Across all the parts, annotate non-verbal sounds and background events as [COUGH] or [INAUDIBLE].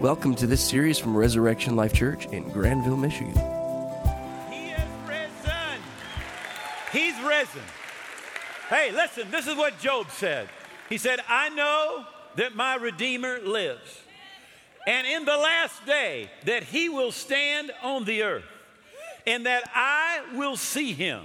Welcome to this series from Resurrection Life Church in Grandville, Michigan. He is risen. He's risen. Hey, listen, this is what Job said. He said, I know that my Redeemer lives, and in the last day that he will stand on the earth, and that I will see him.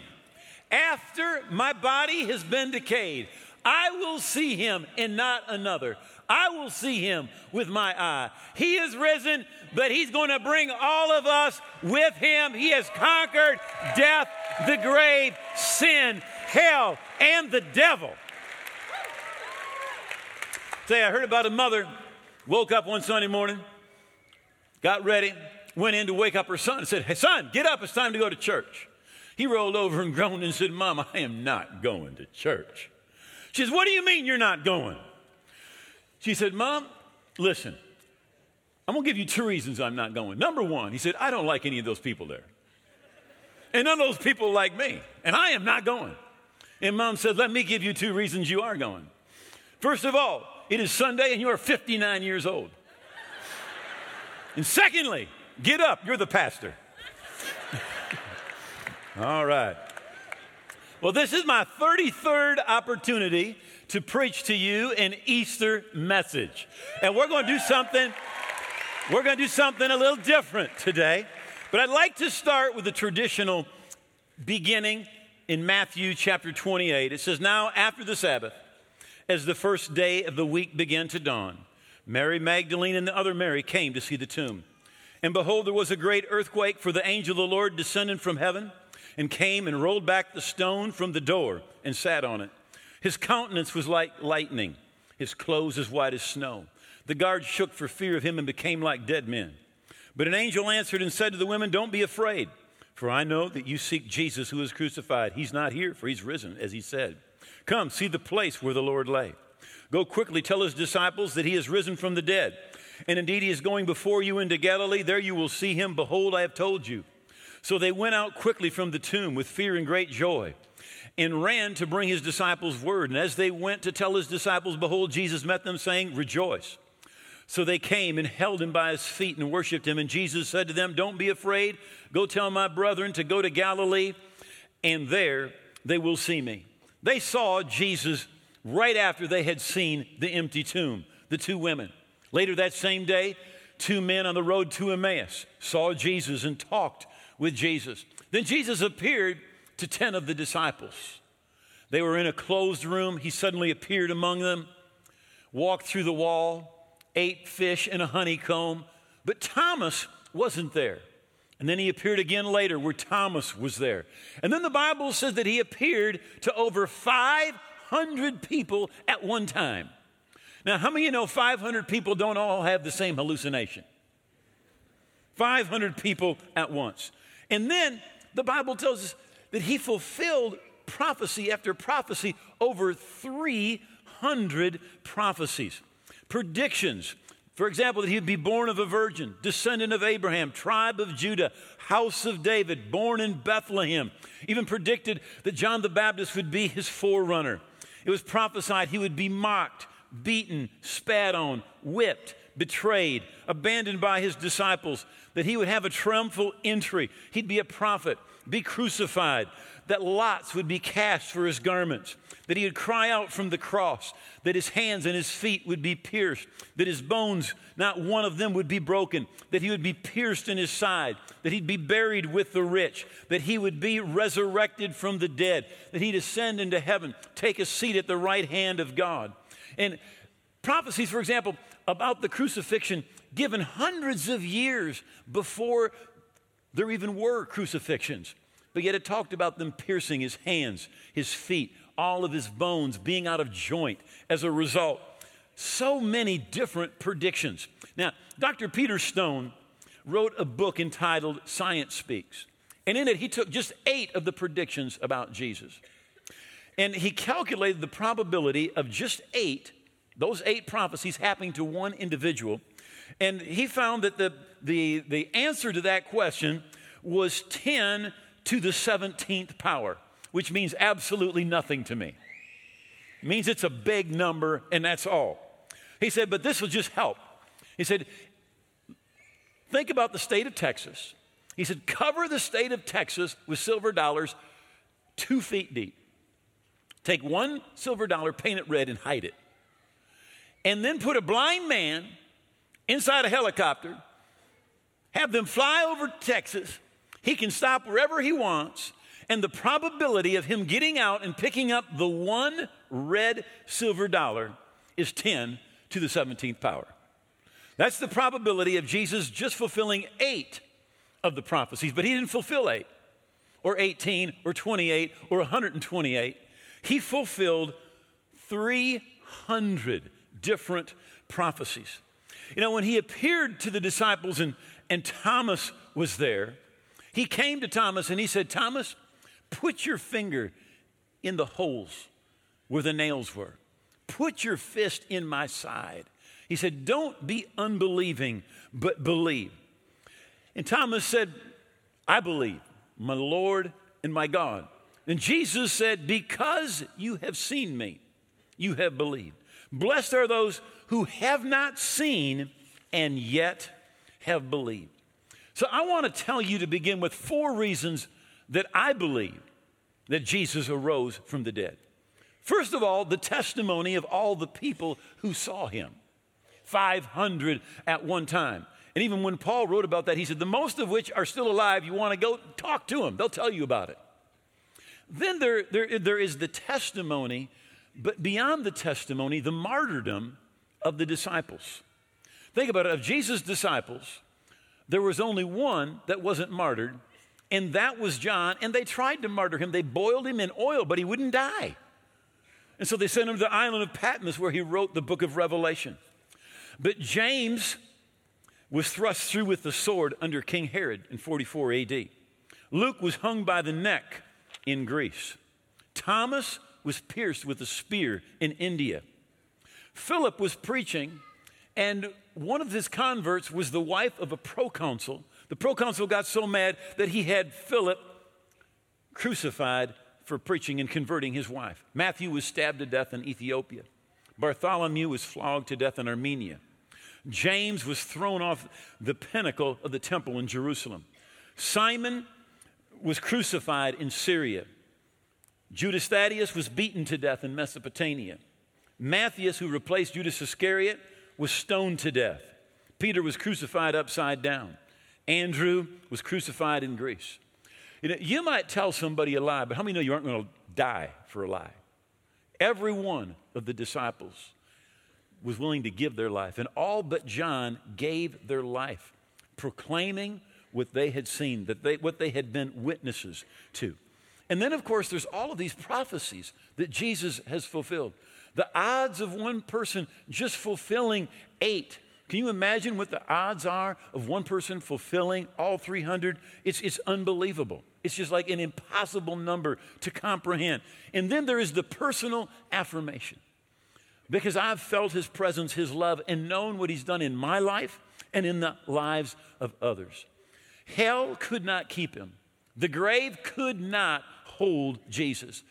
After my body has been decayed, I will see him and not another. I will see him with my eye. He is risen, but he's going to bring all of us with him. He has conquered death, the grave, sin, hell, and the devil. Say, I heard about a mother woke up one Sunday morning, got ready, went in to wake up her son and said, Hey, son, get up, it's time to go to church. He rolled over and groaned and said, Mom, I am not going to church. She says, What do you mean you're not going? She said, Mom, listen, I'm going to give you two reasons I'm not going. Number one, he said, I don't like any of those people there. And none of those people like me. And I am not going. And mom said, Let me give you two reasons you are going. First of all, it is Sunday and you are 59 years old. and secondly, get up, you're the pastor. [LAUGHS] all right. Well, this is my 33rd opportunity to preach to you an Easter message. And we're going to do something we're going to do something a little different today. But I'd like to start with the traditional beginning in Matthew chapter 28. It says, Now after the Sabbath, as the first day of the week began to dawn, Mary Magdalene and the other Mary came to see the tomb. And behold, there was a great earthquake, for the angel of the Lord descended from heaven and came and rolled back the stone from the door and sat on it. His countenance was like lightning, his clothes as white as snow. The guards shook for fear of him and became like dead men. But an angel answered and said to the women, Don't be afraid, for I know that you seek Jesus who was crucified. He's not here, for he's risen, as he said. Come, see the place where the Lord lay. Go quickly tell his disciples that he is risen from the dead. And indeed, he is going before you into Galilee. There you will see him. Behold, I have told you. So they went out quickly from the tomb with fear and great joy and ran to bring his disciples word. And as they went to tell his disciples, behold, Jesus met them, saying, Rejoice. So they came and held him by his feet and worshiped him. And Jesus said to them, Don't be afraid. Go tell my brethren to go to Galilee, and there they will see me. They saw Jesus right after they had seen the empty tomb, the two women. Later that same day, two men on the road to Emmaus saw Jesus and talked with Jesus. Then Jesus appeared to 10 of the disciples. They were in a closed room. He suddenly appeared among them, walked through the wall, ate fish in a honeycomb, but Thomas wasn't there. And then he appeared again later where Thomas was there. And then the Bible says that he appeared to over 500 people at one time. Now, how many of you know 500 people don't all have the same hallucination? 500 people at once. And then the Bible tells us that he fulfilled prophecy after prophecy over 300 prophecies predictions. For example, that he would be born of a virgin, descendant of Abraham, tribe of Judah, house of David, born in Bethlehem. Even predicted that John the Baptist would be his forerunner. It was prophesied he would be mocked, beaten, spat on, whipped, betrayed, abandoned by his disciples, that he would have a triumphal entry. He'd be a prophet, be crucified, that lots would be cast for his garments, that he would cry out from the cross, that his hands and his feet would be pierced, that his bones, not one of them would be broken, that he would be pierced in his side, that he'd be buried with the rich, that he would be resurrected from the dead, that he'd ascend into heaven, take a seat at the right hand of God. And prophecies, for example, about the crucifixion given hundreds of years before there even were crucifixions. But yet it talked about them piercing his hands, his feet, all of his bones being out of joint as a result. So many different predictions. Now, Dr. Peter Stone wrote a book entitled Science Speaks. And in it, he took just eight of the predictions about Jesus. And he calculated the probability of just eight, those eight prophecies happening to one individual. And he found that the, the, the answer to that question was 10 to the 17th power which means absolutely nothing to me. It means it's a big number, and that's all. He said, but this will just help. He said, Think about the state of Texas. He said, cover the state of Texas with silver dollars two feet deep. Take one silver dollar, paint it red, and hide it. And then put a blind man inside a helicopter, have them fly over Texas. He can stop wherever he wants, and the probability of him getting out and picking up the one red silver dollar is 10 to the 17th power. That's the probability of Jesus just fulfilling eight of the prophecies, but he didn't fulfill eight, or 18, or 28, or 128. He fulfilled 300 different prophecies. You know, when he appeared to the disciples and, and Thomas was there, he came to Thomas and he said, Thomas, put your finger in the holes where the nails were. Put your fist in my side. He said, Don't be unbelieving, but believe. And Thomas said, I believe, my Lord and my God. And Jesus said, Because you have seen me, you have believed. Blessed are those who have not seen and yet have believed. So I want to tell you to begin with four reasons that I believe that Jesus arose from the dead. First of all, the testimony of all the people who saw him 500 at one time. And even when Paul wrote about that, he said, The most of which are still alive, you want to go talk to them, they'll tell you about it. Then there, there, there is the testimony, but beyond the testimony, the martyrdom of the disciples. Think about it of Jesus' disciples, there was only one that wasn't martyred, and that was John, and they tried to martyr him. They boiled him in oil, but he wouldn't die. And so they sent him to the island of Patmos where he wrote the book of Revelation. But James was thrust through with the sword under King Herod in 44 AD. Luke was hung by the neck in Greece. Thomas was pierced with a spear in India. Philip was preaching, and one of his converts was the wife of a proconsul. The proconsul got so mad that he had Philip crucified for preaching and converting his wife. Matthew was stabbed to death in Ethiopia. Bartholomew was flogged to death in Armenia. James was thrown off the pinnacle of the temple in Jerusalem. Simon was crucified in Syria. Judas Thaddeus was beaten to death in Mesopotamia. Matthias, who replaced Judas Iscariot, was stoned to death. Peter was crucified upside down. Andrew was crucified in Greece. You, know, you might tell somebody a lie, but how many know you aren't going to die for a lie? Every one of the disciples was willing to give their life, and all but John gave their life, proclaiming what they had seen, that they, what they had been witnesses to. And then, of course, there's all of these prophecies that Jesus has fulfilled. The odds of one person just fulfilling eight. Can you imagine what the odds are of one person fulfilling all 300? It's, it's unbelievable. It's just like an impossible number to comprehend. And then there is the personal affirmation because I've felt his presence, his love, and known what he's done in my life and in the lives of others. Hell could not keep him, the grave could not hold Jesus.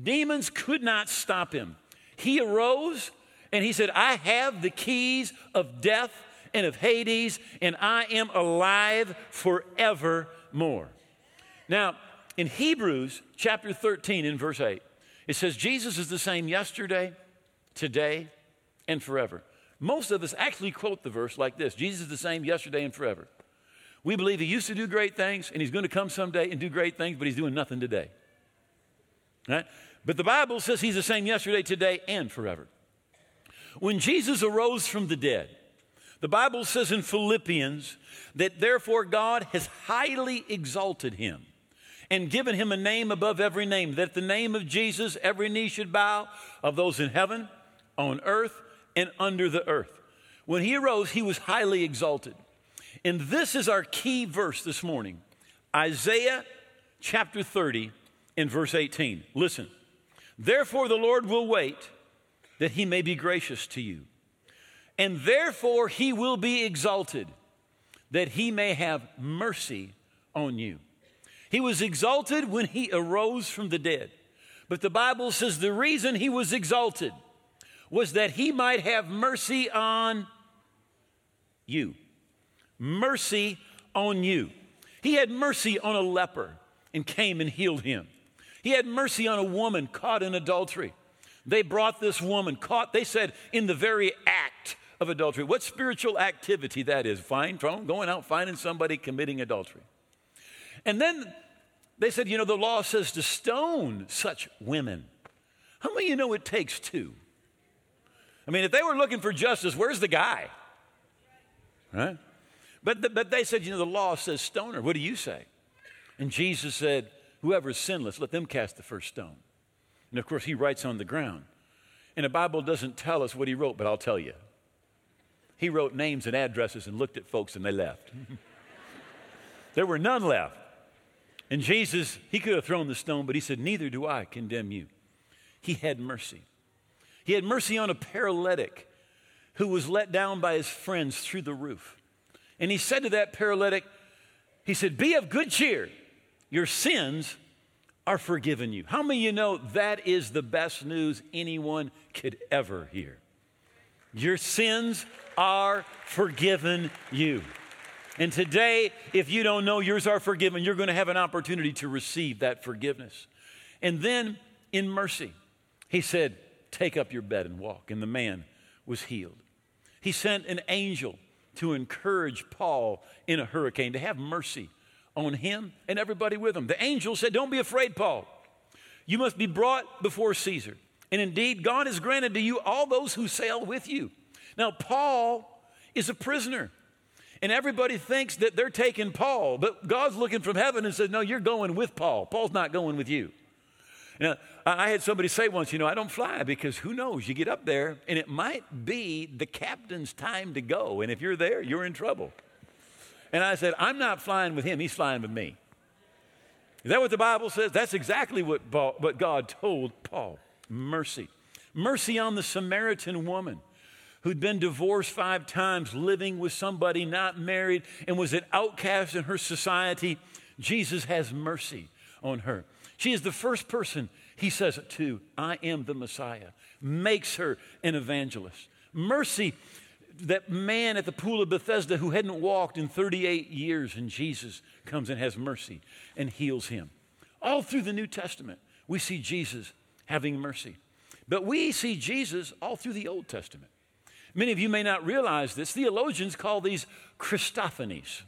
Demons could not stop him. He arose and he said, I have the keys of death and of Hades, and I am alive forevermore. Now, in Hebrews chapter 13, in verse 8, it says, Jesus is the same yesterday, today, and forever. Most of us actually quote the verse like this Jesus is the same yesterday and forever. We believe he used to do great things and he's going to come someday and do great things, but he's doing nothing today. Right? But the Bible says he's the same yesterday, today, and forever. When Jesus arose from the dead, the Bible says in Philippians that therefore God has highly exalted him and given him a name above every name, that the name of Jesus every knee should bow of those in heaven on earth and under the earth. When he arose, he was highly exalted. And this is our key verse this morning Isaiah chapter 30 in verse 18. Listen. Therefore, the Lord will wait that he may be gracious to you. And therefore, he will be exalted that he may have mercy on you. He was exalted when he arose from the dead. But the Bible says the reason he was exalted was that he might have mercy on you. Mercy on you. He had mercy on a leper and came and healed him. He had mercy on a woman caught in adultery. They brought this woman caught, they said, in the very act of adultery. What spiritual activity that is. Fine, going out, finding somebody committing adultery. And then they said, you know, the law says to stone such women. How many of you know it takes two? I mean, if they were looking for justice, where's the guy? Right? But, the, but they said, you know, the law says stone her. What do you say? And Jesus said, whoever is sinless, let them cast the first stone. And of course, he writes on the ground. And the Bible doesn't tell us what he wrote, but I'll tell you. He wrote names and addresses and looked at folks and they left. [LAUGHS] there were none left. And Jesus, he could have thrown the stone, but he said, Neither do I condemn you. He had mercy. He had mercy on a paralytic who was let down by his friends through the roof. And he said to that paralytic, He said, Be of good cheer. Your sins are forgiven you. How many of you know that is the best news anyone could ever hear? Your sins are forgiven you. And today, if you don't know yours are forgiven, you're going to have an opportunity to receive that forgiveness. And then, in mercy, he said, Take up your bed and walk. And the man was healed. He sent an angel to encourage Paul in a hurricane, to have mercy on him and everybody with him. The angel said, Don't be afraid, Paul. You must be brought before Caesar. And indeed, God has granted to you all those who sail with you. Now, Paul is a prisoner. And everybody thinks that they're taking Paul, but God's looking from heaven and says, No, you're going with Paul. Paul's not going with you. Now, I had somebody say once, you know, I don't fly because who knows? You get up there and it might be the captain's time to go. And if you're there, you're in trouble. And I said, I'm not flying with him, he's flying with me. Is that what the Bible says? That's exactly what, Paul, what God told Paul. Mercy. Mercy on the Samaritan woman who'd been divorced five times, living with somebody not married, and was an outcast in her society. Jesus has mercy on her. She is the first person he says it to, I am the Messiah, makes her an evangelist. Mercy, that man at the pool of Bethesda who hadn't walked in 38 years, and Jesus comes and has mercy and heals him. All through the New Testament, we see Jesus having mercy. But we see Jesus all through the Old Testament. Many of you may not realize this. Theologians call these Christophanies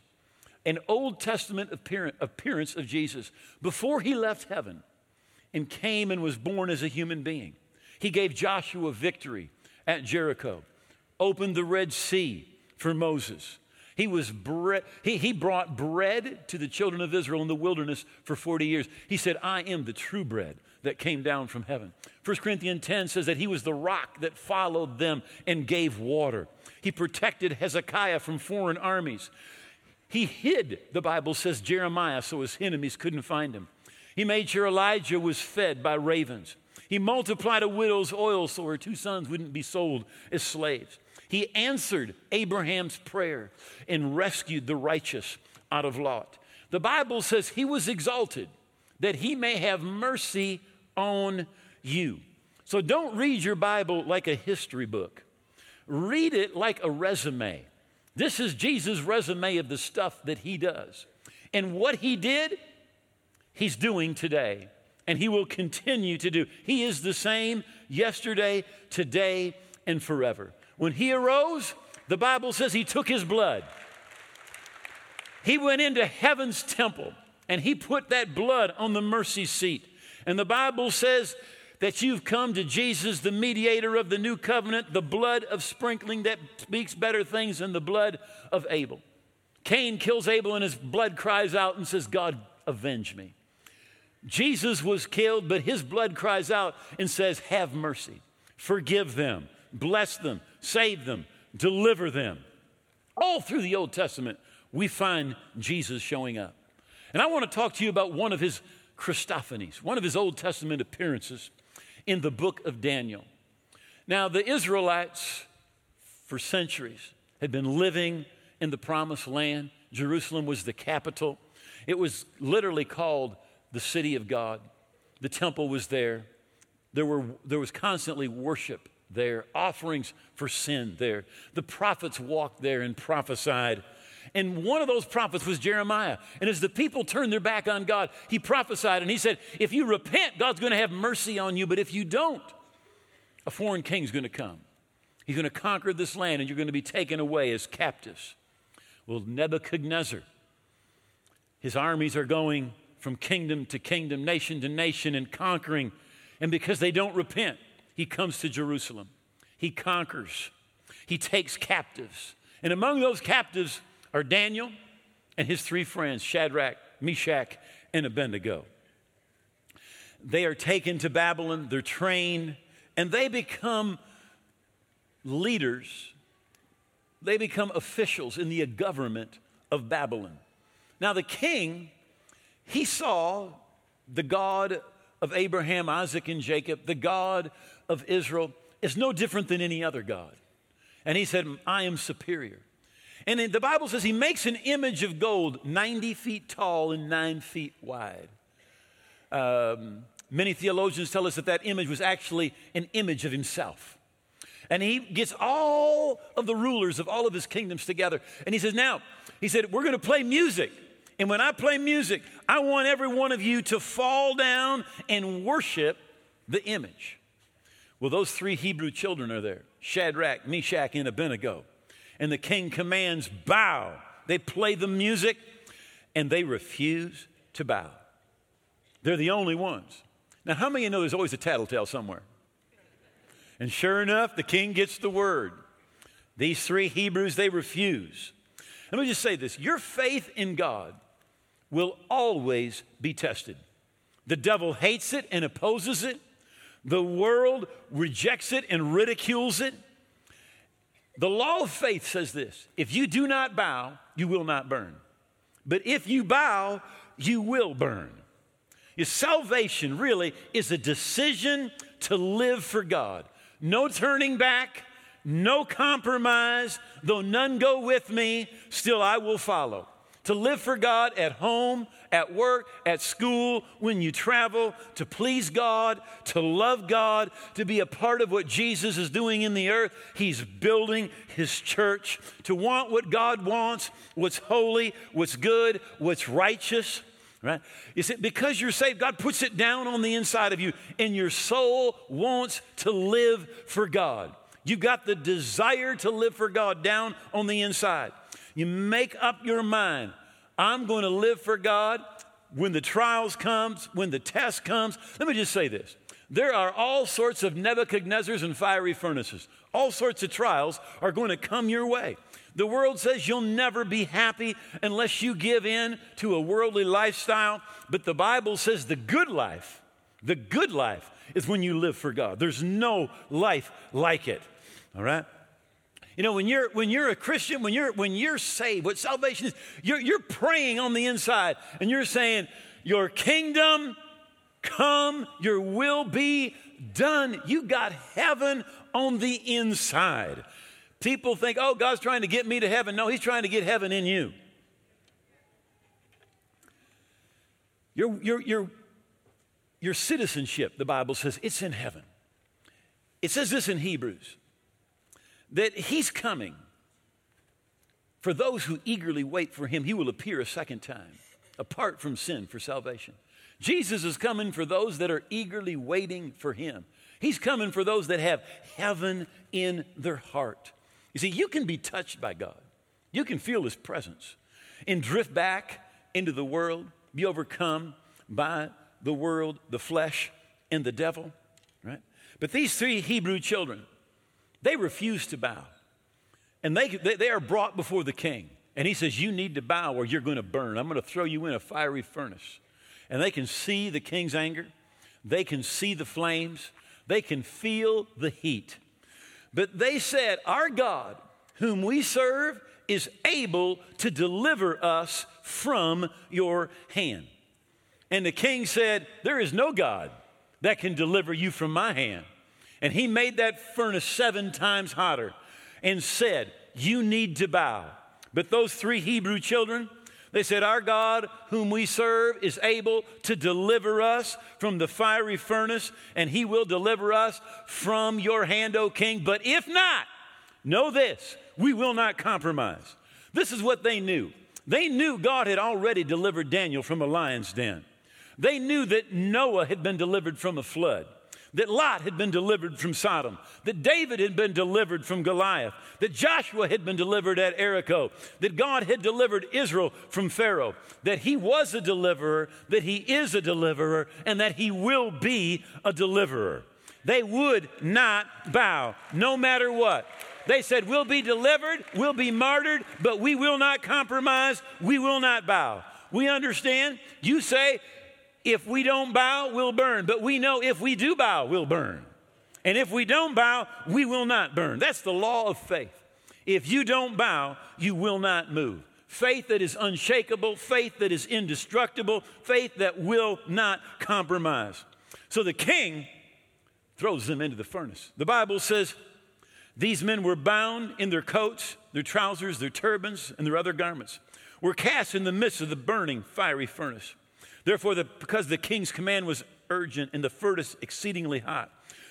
an Old Testament appearance of Jesus before he left heaven and came and was born as a human being. He gave Joshua victory at Jericho, opened the Red Sea for Moses. He, was bre- he, he brought bread to the children of Israel in the wilderness for 40 years. He said, I am the true bread that came down from heaven. 1 Corinthians 10 says that he was the rock that followed them and gave water. He protected Hezekiah from foreign armies. He hid, the Bible says, Jeremiah so his enemies couldn't find him. He made sure Elijah was fed by ravens. He multiplied a widow's oil so her two sons wouldn't be sold as slaves. He answered Abraham's prayer and rescued the righteous out of Lot. The Bible says he was exalted that he may have mercy on you. So don't read your Bible like a history book, read it like a resume. This is Jesus' resume of the stuff that he does. And what he did, he's doing today. And he will continue to do. He is the same yesterday, today, and forever. When he arose, the Bible says he took his blood. He went into heaven's temple and he put that blood on the mercy seat. And the Bible says that you've come to Jesus, the mediator of the new covenant, the blood of sprinkling that speaks better things than the blood of Abel. Cain kills Abel and his blood cries out and says, God, avenge me. Jesus was killed, but his blood cries out and says, Have mercy, forgive them, bless them, save them, deliver them. All through the Old Testament, we find Jesus showing up. And I want to talk to you about one of his Christophanies, one of his Old Testament appearances in the book of Daniel. Now, the Israelites, for centuries, had been living in the promised land. Jerusalem was the capital. It was literally called the city of God. The temple was there. There, were, there was constantly worship there, offerings for sin there. The prophets walked there and prophesied. And one of those prophets was Jeremiah. And as the people turned their back on God, he prophesied and he said, If you repent, God's going to have mercy on you. But if you don't, a foreign king's going to come. He's going to conquer this land and you're going to be taken away as captives. Well, Nebuchadnezzar, his armies are going from kingdom to kingdom, nation to nation, and conquering. And because they don't repent, he comes to Jerusalem. He conquers, he takes captives. And among those captives are Daniel and his three friends, Shadrach, Meshach, and Abednego. They are taken to Babylon, they're trained, and they become leaders, they become officials in the government of Babylon. Now, the king, he saw the God of Abraham, Isaac, and Jacob, the God of Israel, is no different than any other God. And he said, I am superior. And the Bible says he makes an image of gold 90 feet tall and 9 feet wide. Um, many theologians tell us that that image was actually an image of himself. And he gets all of the rulers of all of his kingdoms together. And he says, Now, he said, we're going to play music. And when I play music, I want every one of you to fall down and worship the image. Well, those three Hebrew children are there Shadrach, Meshach, and Abednego. And the king commands, bow. They play the music and they refuse to bow. They're the only ones. Now, how many of you know there's always a tattletale somewhere? And sure enough, the king gets the word. These three Hebrews, they refuse. Let me just say this your faith in God will always be tested. The devil hates it and opposes it, the world rejects it and ridicules it. The law of faith says this if you do not bow, you will not burn. But if you bow, you will burn. Your salvation really is a decision to live for God. No turning back, no compromise. Though none go with me, still I will follow. To live for God at home, at work, at school, when you travel, to please God, to love God, to be a part of what Jesus is doing in the earth. He's building his church, to want what God wants, what's holy, what's good, what's righteous. Right? You see, because you're saved, God puts it down on the inside of you, and your soul wants to live for God. You've got the desire to live for God down on the inside. You make up your mind, I'm going to live for God when the trials comes, when the test comes. Let me just say this. There are all sorts of Nebuchadnezzars and fiery furnaces. All sorts of trials are going to come your way. The world says you'll never be happy unless you give in to a worldly lifestyle, but the Bible says the good life, the good life is when you live for God. There's no life like it. All right? You know, when you're when you're a Christian, when you're when you're saved, what salvation is, you're you're praying on the inside and you're saying, Your kingdom come, your will be done. You got heaven on the inside. People think, oh, God's trying to get me to heaven. No, He's trying to get heaven in you. Your, your, your, your citizenship, the Bible says, it's in heaven. It says this in Hebrews that he's coming. For those who eagerly wait for him, he will appear a second time, apart from sin for salvation. Jesus is coming for those that are eagerly waiting for him. He's coming for those that have heaven in their heart. You see, you can be touched by God, you can feel his presence and drift back into the world, be overcome by the world, the flesh, and the devil, right? But these three Hebrew children, they refuse to bow. And they, they, they, are brought before the king. And he says, You need to bow or you're going to burn. I'm going to throw you in a fiery furnace. And they can see the king's anger, they can see the flames, they can feel the heat. But they said, Our God, whom we serve, is able to deliver us from your hand. And the king said, There is no God that can deliver you from my hand. And he made that furnace seven times hotter and said, You need to bow. But those three Hebrew children, they said, Our God, whom we serve, is able to deliver us from the fiery furnace, and he will deliver us from your hand, O king. But if not, know this we will not compromise. This is what they knew. They knew God had already delivered Daniel from a lion's den. They knew that Noah had been delivered from a flood, that Lot had been delivered from Sodom, that David had been delivered from Goliath, that Joshua had been delivered at Jericho, that God had delivered Israel from Pharaoh, that he was a deliverer, that he is a deliverer, and that he will be a deliverer. They would not bow, no matter what. They said, We'll be delivered, we'll be martyred, but we will not compromise, we will not bow. We understand. You say, if we don't bow, we'll burn. But we know if we do bow, we'll burn. And if we don't bow, we will not burn. That's the law of faith. If you don't bow, you will not move. Faith that is unshakable, faith that is indestructible, faith that will not compromise. So the king throws them into the furnace. The Bible says these men were bound in their coats, their trousers, their turbans, and their other garments, were cast in the midst of the burning fiery furnace. Therefore, the, because the king's command was urgent and the furnace exceedingly hot,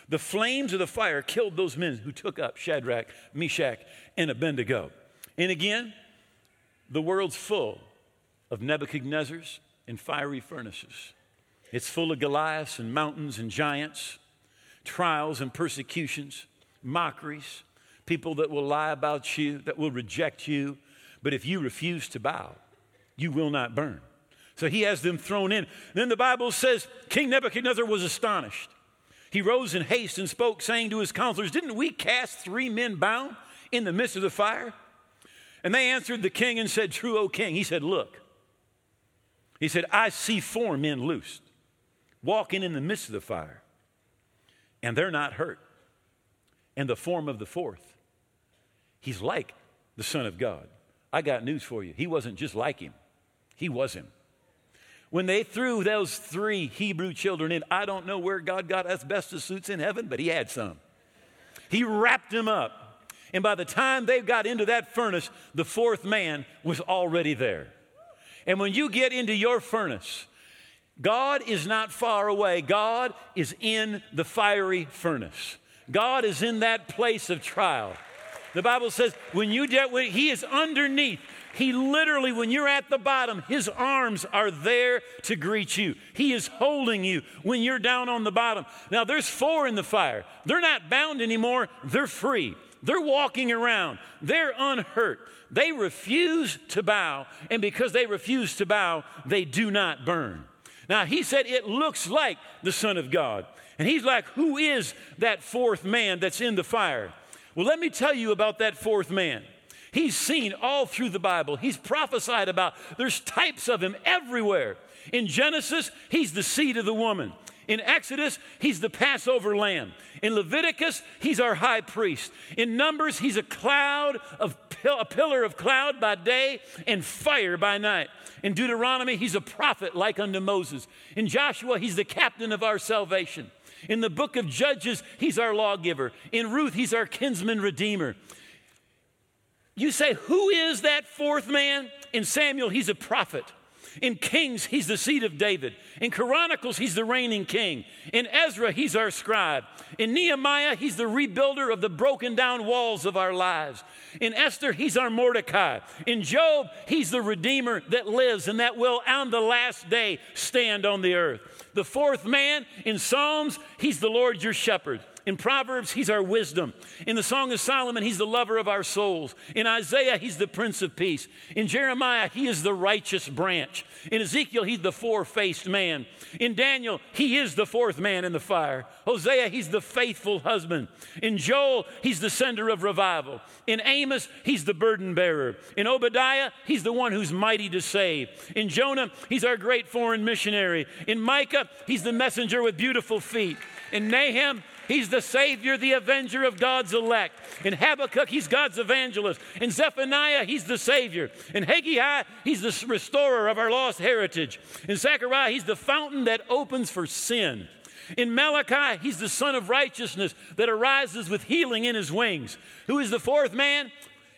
the flames of the fire killed those men who took up Shadrach, Meshach, and Abednego. And again, the world's full of Nebuchadnezzars and fiery furnaces. It's full of Goliaths and mountains and giants, trials and persecutions, mockeries, people that will lie about you, that will reject you. But if you refuse to bow, you will not burn. So he has them thrown in. Then the Bible says King Nebuchadnezzar was astonished. He rose in haste and spoke, saying to his counselors, Didn't we cast three men bound in the midst of the fire? And they answered the king and said, True, O king. He said, Look. He said, I see four men loosed, walking in the midst of the fire, and they're not hurt. And the form of the fourth, he's like the Son of God. I got news for you. He wasn't just like him, he was him. When they threw those three Hebrew children in, I don't know where God got asbestos suits in heaven, but He had some. He wrapped them up. And by the time they got into that furnace, the fourth man was already there. And when you get into your furnace, God is not far away. God is in the fiery furnace. God is in that place of trial. The Bible says when you get, when He is underneath. He literally, when you're at the bottom, his arms are there to greet you. He is holding you when you're down on the bottom. Now, there's four in the fire. They're not bound anymore, they're free. They're walking around, they're unhurt. They refuse to bow, and because they refuse to bow, they do not burn. Now, he said it looks like the Son of God. And he's like, Who is that fourth man that's in the fire? Well, let me tell you about that fourth man. He's seen all through the Bible. He's prophesied about. There's types of him everywhere. In Genesis, he's the seed of the woman. In Exodus, he's the Passover lamb. In Leviticus, he's our high priest. In Numbers, he's a cloud of a pillar of cloud by day and fire by night. In Deuteronomy, he's a prophet like unto Moses. In Joshua, he's the captain of our salvation. In the book of Judges, he's our lawgiver. In Ruth, he's our kinsman redeemer. You say, Who is that fourth man? In Samuel, he's a prophet. In Kings, he's the seed of David. In Chronicles, he's the reigning king. In Ezra, he's our scribe. In Nehemiah, he's the rebuilder of the broken down walls of our lives. In Esther, he's our Mordecai. In Job, he's the redeemer that lives and that will on the last day stand on the earth. The fourth man in Psalms, he's the Lord your shepherd. In Proverbs, he's our wisdom. In the Song of Solomon, he's the lover of our souls. In Isaiah, he's the Prince of Peace. In Jeremiah, he is the righteous branch. In Ezekiel, he's the four faced man. In Daniel, he is the fourth man in the fire. Hosea, he's the faithful husband. In Joel, he's the sender of revival. In Amos, he's the burden bearer. In Obadiah, he's the one who's mighty to save. In Jonah, he's our great foreign missionary. In Micah, he's the messenger with beautiful feet. In Nahum, He's the Savior, the avenger of God's elect. In Habakkuk, he's God's evangelist. In Zephaniah, he's the Savior. In Haggai, he's the restorer of our lost heritage. In Zechariah, he's the fountain that opens for sin. In Malachi, he's the Sun of righteousness that arises with healing in his wings. Who is the fourth man?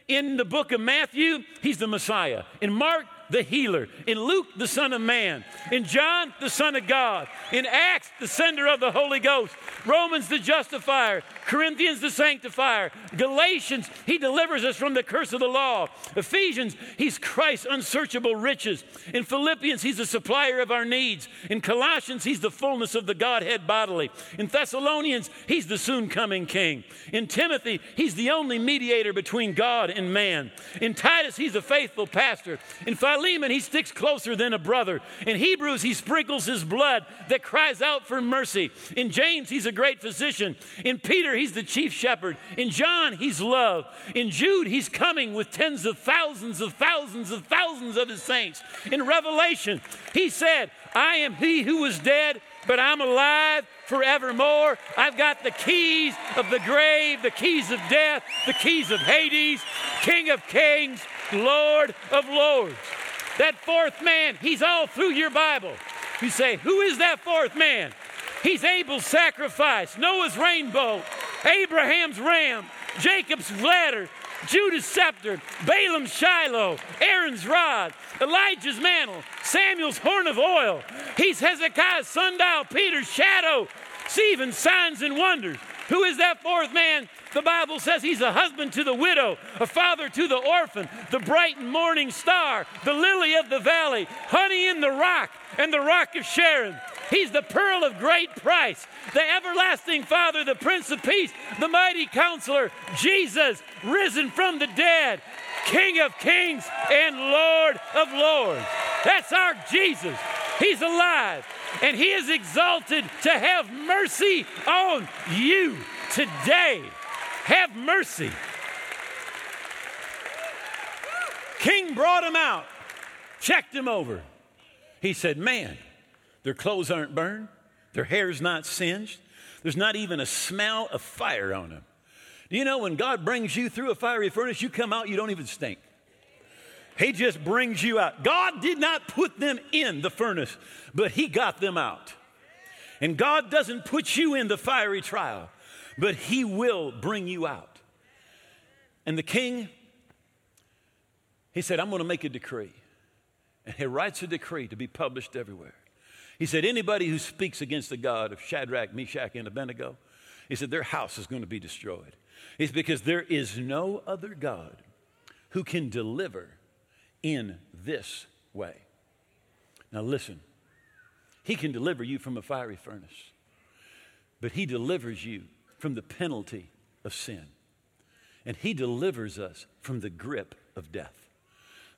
In the book of Matthew, he's the Messiah. In Mark, the healer. In Luke, the Son of Man. In John, the Son of God. In Acts, the sender of the Holy Ghost. Romans, the justifier. Corinthians, the sanctifier. Galatians, he delivers us from the curse of the law. Ephesians, he's Christ's unsearchable riches. In Philippians, he's the supplier of our needs. In Colossians, he's the fullness of the Godhead bodily. In Thessalonians, he's the soon coming king. In Timothy, he's the only mediator between God and man. In Titus, he's a faithful pastor. In Philemon, he sticks closer than a brother. In Hebrews, he sprinkles his blood that cries out for mercy. In James, he's a great physician. In Peter, he's the chief shepherd. In John, he's love. In Jude, he's coming with tens of thousands of thousands of thousands of his saints. In Revelation, he said, I am he who was dead, but I'm alive forevermore. I've got the keys of the grave, the keys of death, the keys of Hades, King of kings, Lord of lords. That fourth man, he's all through your Bible. You say, Who is that fourth man? He's Abel's sacrifice, Noah's rainbow, Abraham's ram, Jacob's ladder, Judah's scepter, Balaam's Shiloh, Aaron's rod, Elijah's mantle, Samuel's horn of oil. He's Hezekiah's sundial, Peter's shadow, Stephen's signs and wonders. Who is that fourth man? The Bible says he's a husband to the widow, a father to the orphan, the bright morning star, the lily of the valley, honey in the rock, and the rock of Sharon. He's the pearl of great price, the everlasting Father, the Prince of Peace, the mighty counselor, Jesus, risen from the dead, King of kings and Lord of lords. That's our Jesus. He's alive and he is exalted to have mercy on you today. Have mercy. King brought him out, checked him over. He said, Man, their clothes aren't burned, their hair's not singed, there's not even a smell of fire on them. Do you know when God brings you through a fiery furnace, you come out, you don't even stink? He just brings you out. God did not put them in the furnace, but He got them out. And God doesn't put you in the fiery trial, but He will bring you out. And the king, he said, I'm going to make a decree. And he writes a decree to be published everywhere. He said, Anybody who speaks against the God of Shadrach, Meshach, and Abednego, he said, their house is going to be destroyed. It's because there is no other God who can deliver in this way. Now, listen, He can deliver you from a fiery furnace, but He delivers you from the penalty of sin. And He delivers us from the grip of death.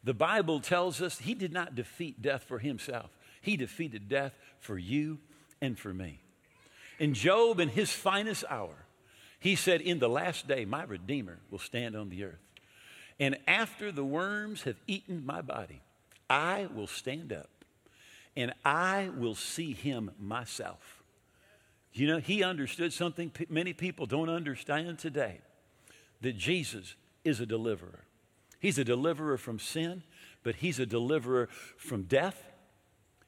The Bible tells us He did not defeat death for Himself, He defeated death for you and for me. In Job, in his finest hour, he said, In the last day, my Redeemer will stand on the earth. And after the worms have eaten my body, I will stand up and I will see him myself. You know, he understood something many people don't understand today that Jesus is a deliverer. He's a deliverer from sin, but he's a deliverer from death.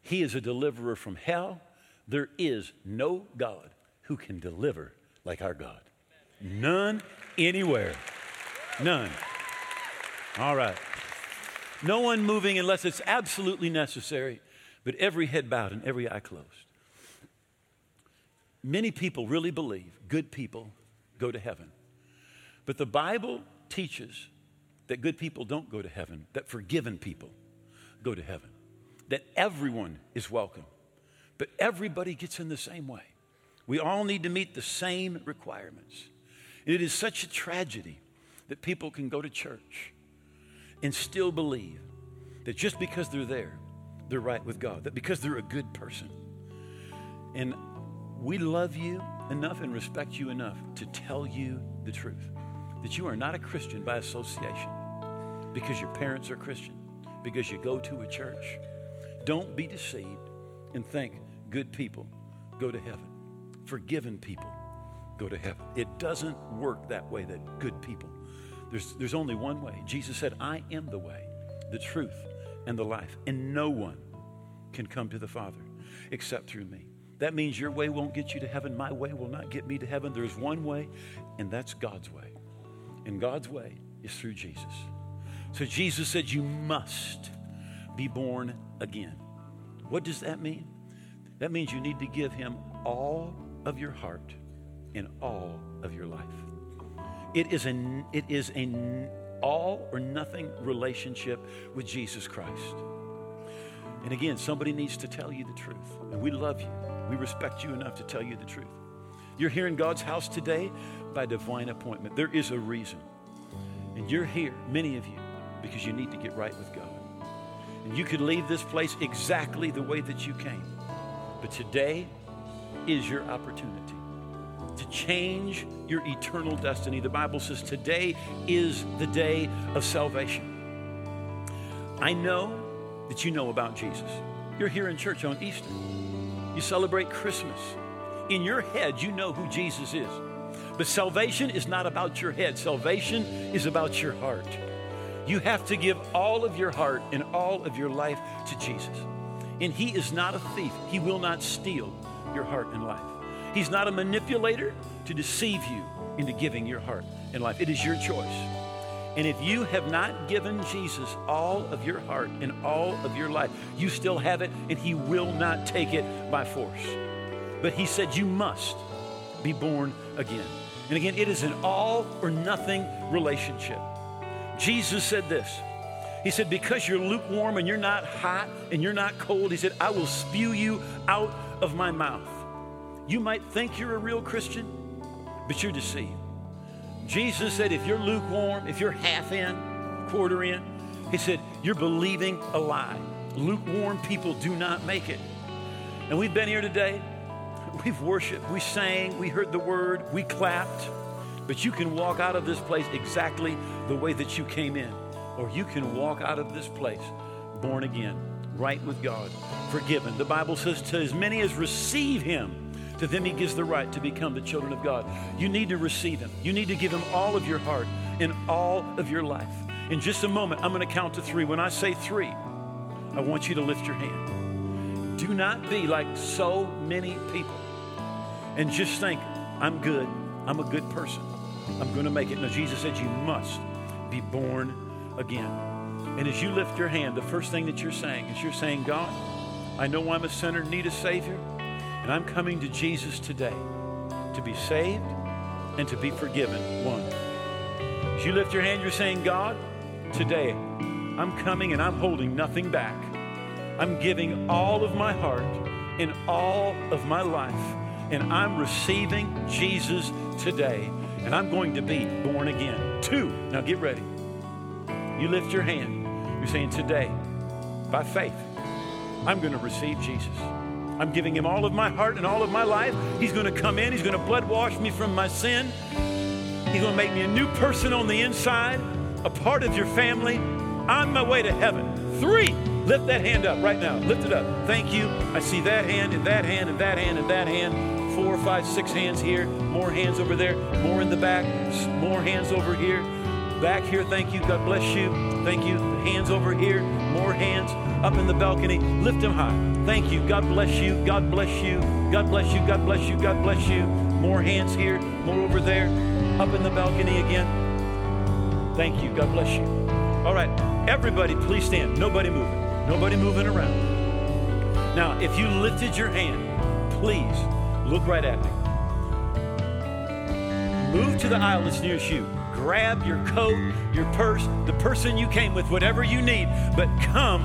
He is a deliverer from hell. There is no God who can deliver like our God. None anywhere. None. All right. No one moving unless it's absolutely necessary, but every head bowed and every eye closed. Many people really believe good people go to heaven. But the Bible teaches that good people don't go to heaven, that forgiven people go to heaven, that everyone is welcome, but everybody gets in the same way. We all need to meet the same requirements. It is such a tragedy that people can go to church and still believe that just because they're there, they're right with God, that because they're a good person. And we love you enough and respect you enough to tell you the truth that you are not a Christian by association because your parents are Christian, because you go to a church. Don't be deceived and think good people go to heaven, forgiven people go to heaven. It doesn't work that way that good people there's, there's only one way. Jesus said, I am the way, the truth, and the life. And no one can come to the Father except through me. That means your way won't get you to heaven. My way will not get me to heaven. There's one way, and that's God's way. And God's way is through Jesus. So Jesus said, You must be born again. What does that mean? That means you need to give him all of your heart and all of your life. It is an it is an all or nothing relationship with Jesus Christ. And again, somebody needs to tell you the truth. And we love you. We respect you enough to tell you the truth. You're here in God's house today by divine appointment. There is a reason. And you're here, many of you, because you need to get right with God. And you could leave this place exactly the way that you came. But today is your opportunity to change your eternal destiny. The Bible says today is the day of salvation. I know that you know about Jesus. You're here in church on Easter. You celebrate Christmas. In your head, you know who Jesus is. But salvation is not about your head, salvation is about your heart. You have to give all of your heart and all of your life to Jesus. And He is not a thief, He will not steal your heart and life. He's not a manipulator to deceive you into giving your heart and life. It is your choice. And if you have not given Jesus all of your heart and all of your life, you still have it, and He will not take it by force. But He said you must be born again. And again, it is an all or nothing relationship. Jesus said this He said, Because you're lukewarm and you're not hot and you're not cold, He said, I will spew you out of my mouth. You might think you're a real Christian, but you're deceived. Jesus said, if you're lukewarm, if you're half in, quarter in, he said, you're believing a lie. Lukewarm people do not make it. And we've been here today. We've worshiped, we sang, we heard the word, we clapped. But you can walk out of this place exactly the way that you came in. Or you can walk out of this place born again, right with God, forgiven. The Bible says, to as many as receive him, to them, He gives the right to become the children of God. You need to receive Him. You need to give Him all of your heart and all of your life. In just a moment, I'm going to count to three. When I say three, I want you to lift your hand. Do not be like so many people and just think, I'm good. I'm a good person. I'm going to make it. No, Jesus said you must be born again. And as you lift your hand, the first thing that you're saying is you're saying, God, I know I'm a sinner, need a Savior. And I'm coming to Jesus today to be saved and to be forgiven. One. As you lift your hand, you're saying, God, today I'm coming and I'm holding nothing back. I'm giving all of my heart and all of my life. And I'm receiving Jesus today. And I'm going to be born again. Two. Now get ready. You lift your hand. You're saying, Today, by faith, I'm going to receive Jesus. I'm giving him all of my heart and all of my life. He's going to come in, he's going to blood wash me from my sin. He's going to make me a new person on the inside, a part of your family, on my way to heaven. Three, lift that hand up right now. Lift it up. Thank you. I see that hand and that hand and that hand and that hand. Four, five, six hands here. More hands over there. More in the back. More hands over here. Back here. Thank you. God bless you. Thank you. Hands over here. More hands up in the balcony. Lift them high. Thank you. God bless you. God bless you. God bless you. God bless you. God bless you. More hands here. More over there. Up in the balcony again. Thank you. God bless you. All right. Everybody, please stand. Nobody moving. Nobody moving around. Now, if you lifted your hand, please look right at me. Move to the aisle that's nearest you grab your coat, your purse, the person you came with, whatever you need, but come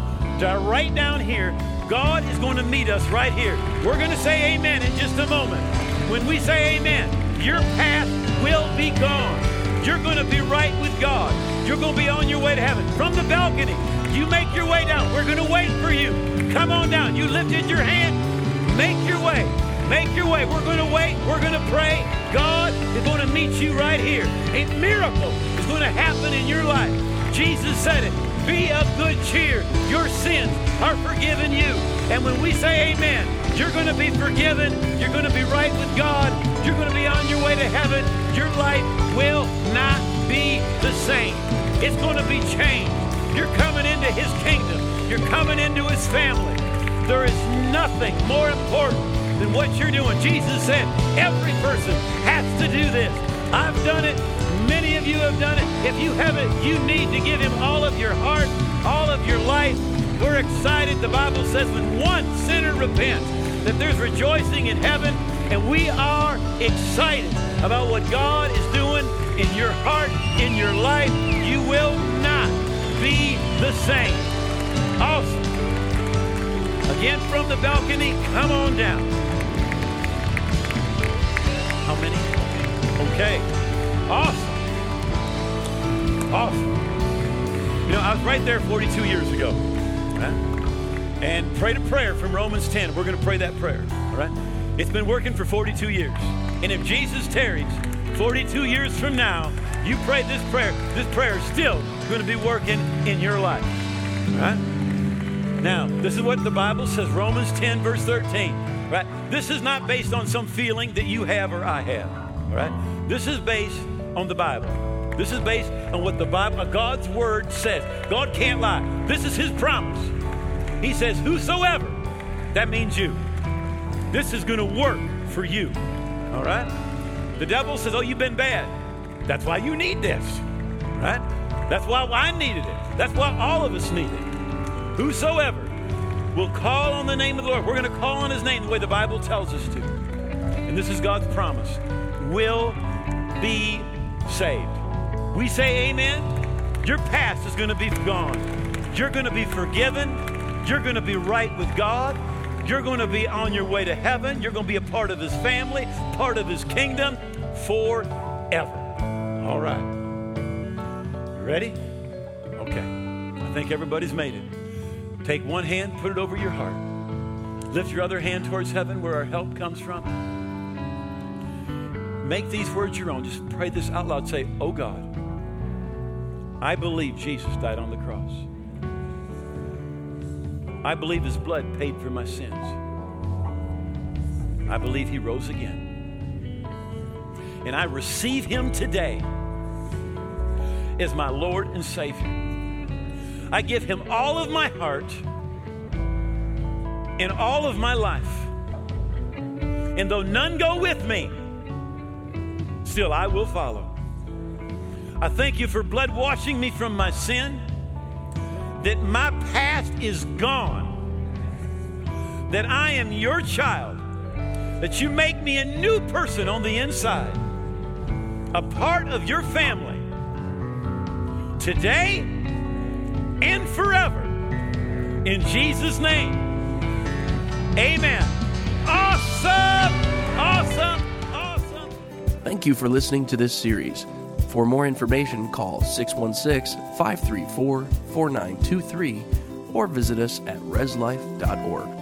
right down here. God is going to meet us right here. We're going to say amen in just a moment. When we say amen, your path will be gone. You're going to be right with God. You're going to be on your way to heaven. From the balcony, you make your way down. We're going to wait for you. Come on down. You lifted your hand. Make your way. Make your way. We're going to wait. We're going to pray. God is going to meet you right here. A miracle is going to happen in your life. Jesus said it. Be of good cheer. Your sins are forgiven you. And when we say amen, you're going to be forgiven. You're going to be right with God. You're going to be on your way to heaven. Your life will not be the same. It's going to be changed. You're coming into his kingdom. You're coming into his family. There is nothing more important than what you're doing. Jesus said every person has to do this. I've done it. Many of you have done it. If you haven't, you need to give him all of your heart, all of your life. We're excited. The Bible says when one sinner repents, that there's rejoicing in heaven, and we are excited about what God is doing in your heart, in your life. You will not be the same. Awesome. Again from the balcony, come on down. Okay. Awesome. Awesome. You know, I was right there 42 years ago. Right? And prayed a prayer from Romans 10. We're going to pray that prayer. All right? It's been working for 42 years. And if Jesus tarries 42 years from now, you pray this prayer, this prayer is still going to be working in your life. All right? Now, this is what the Bible says, Romans 10, verse 13. Right? This is not based on some feeling that you have or I have. All right? This is based on the Bible. This is based on what the Bible, God's word says. God can't lie. This is his promise. He says, Whosoever, that means you. This is going to work for you. All right? The devil says, Oh, you've been bad. That's why you need this. Right? That's why I needed it. That's why all of us need it. Whosoever will call on the name of the Lord, we're going to call on his name the way the Bible tells us to. And this is God's promise, will be saved. We say amen. Your past is going to be gone. You're going to be forgiven. You're going to be right with God. You're going to be on your way to heaven. You're going to be a part of His family, part of His kingdom forever. All right. You ready? Okay. I think everybody's made it. Take one hand, put it over your heart. Lift your other hand towards heaven where our help comes from. Make these words your own. Just pray this out loud. Say, Oh God. I believe Jesus died on the cross. I believe his blood paid for my sins. I believe he rose again. And I receive him today as my Lord and Savior. I give him all of my heart and all of my life. And though none go with me, still I will follow. I thank you for blood washing me from my sin, that my past is gone, that I am your child, that you make me a new person on the inside, a part of your family, today and forever. In Jesus' name, amen. Awesome! Thank you for listening to this series. For more information, call 616 534 4923 or visit us at reslife.org.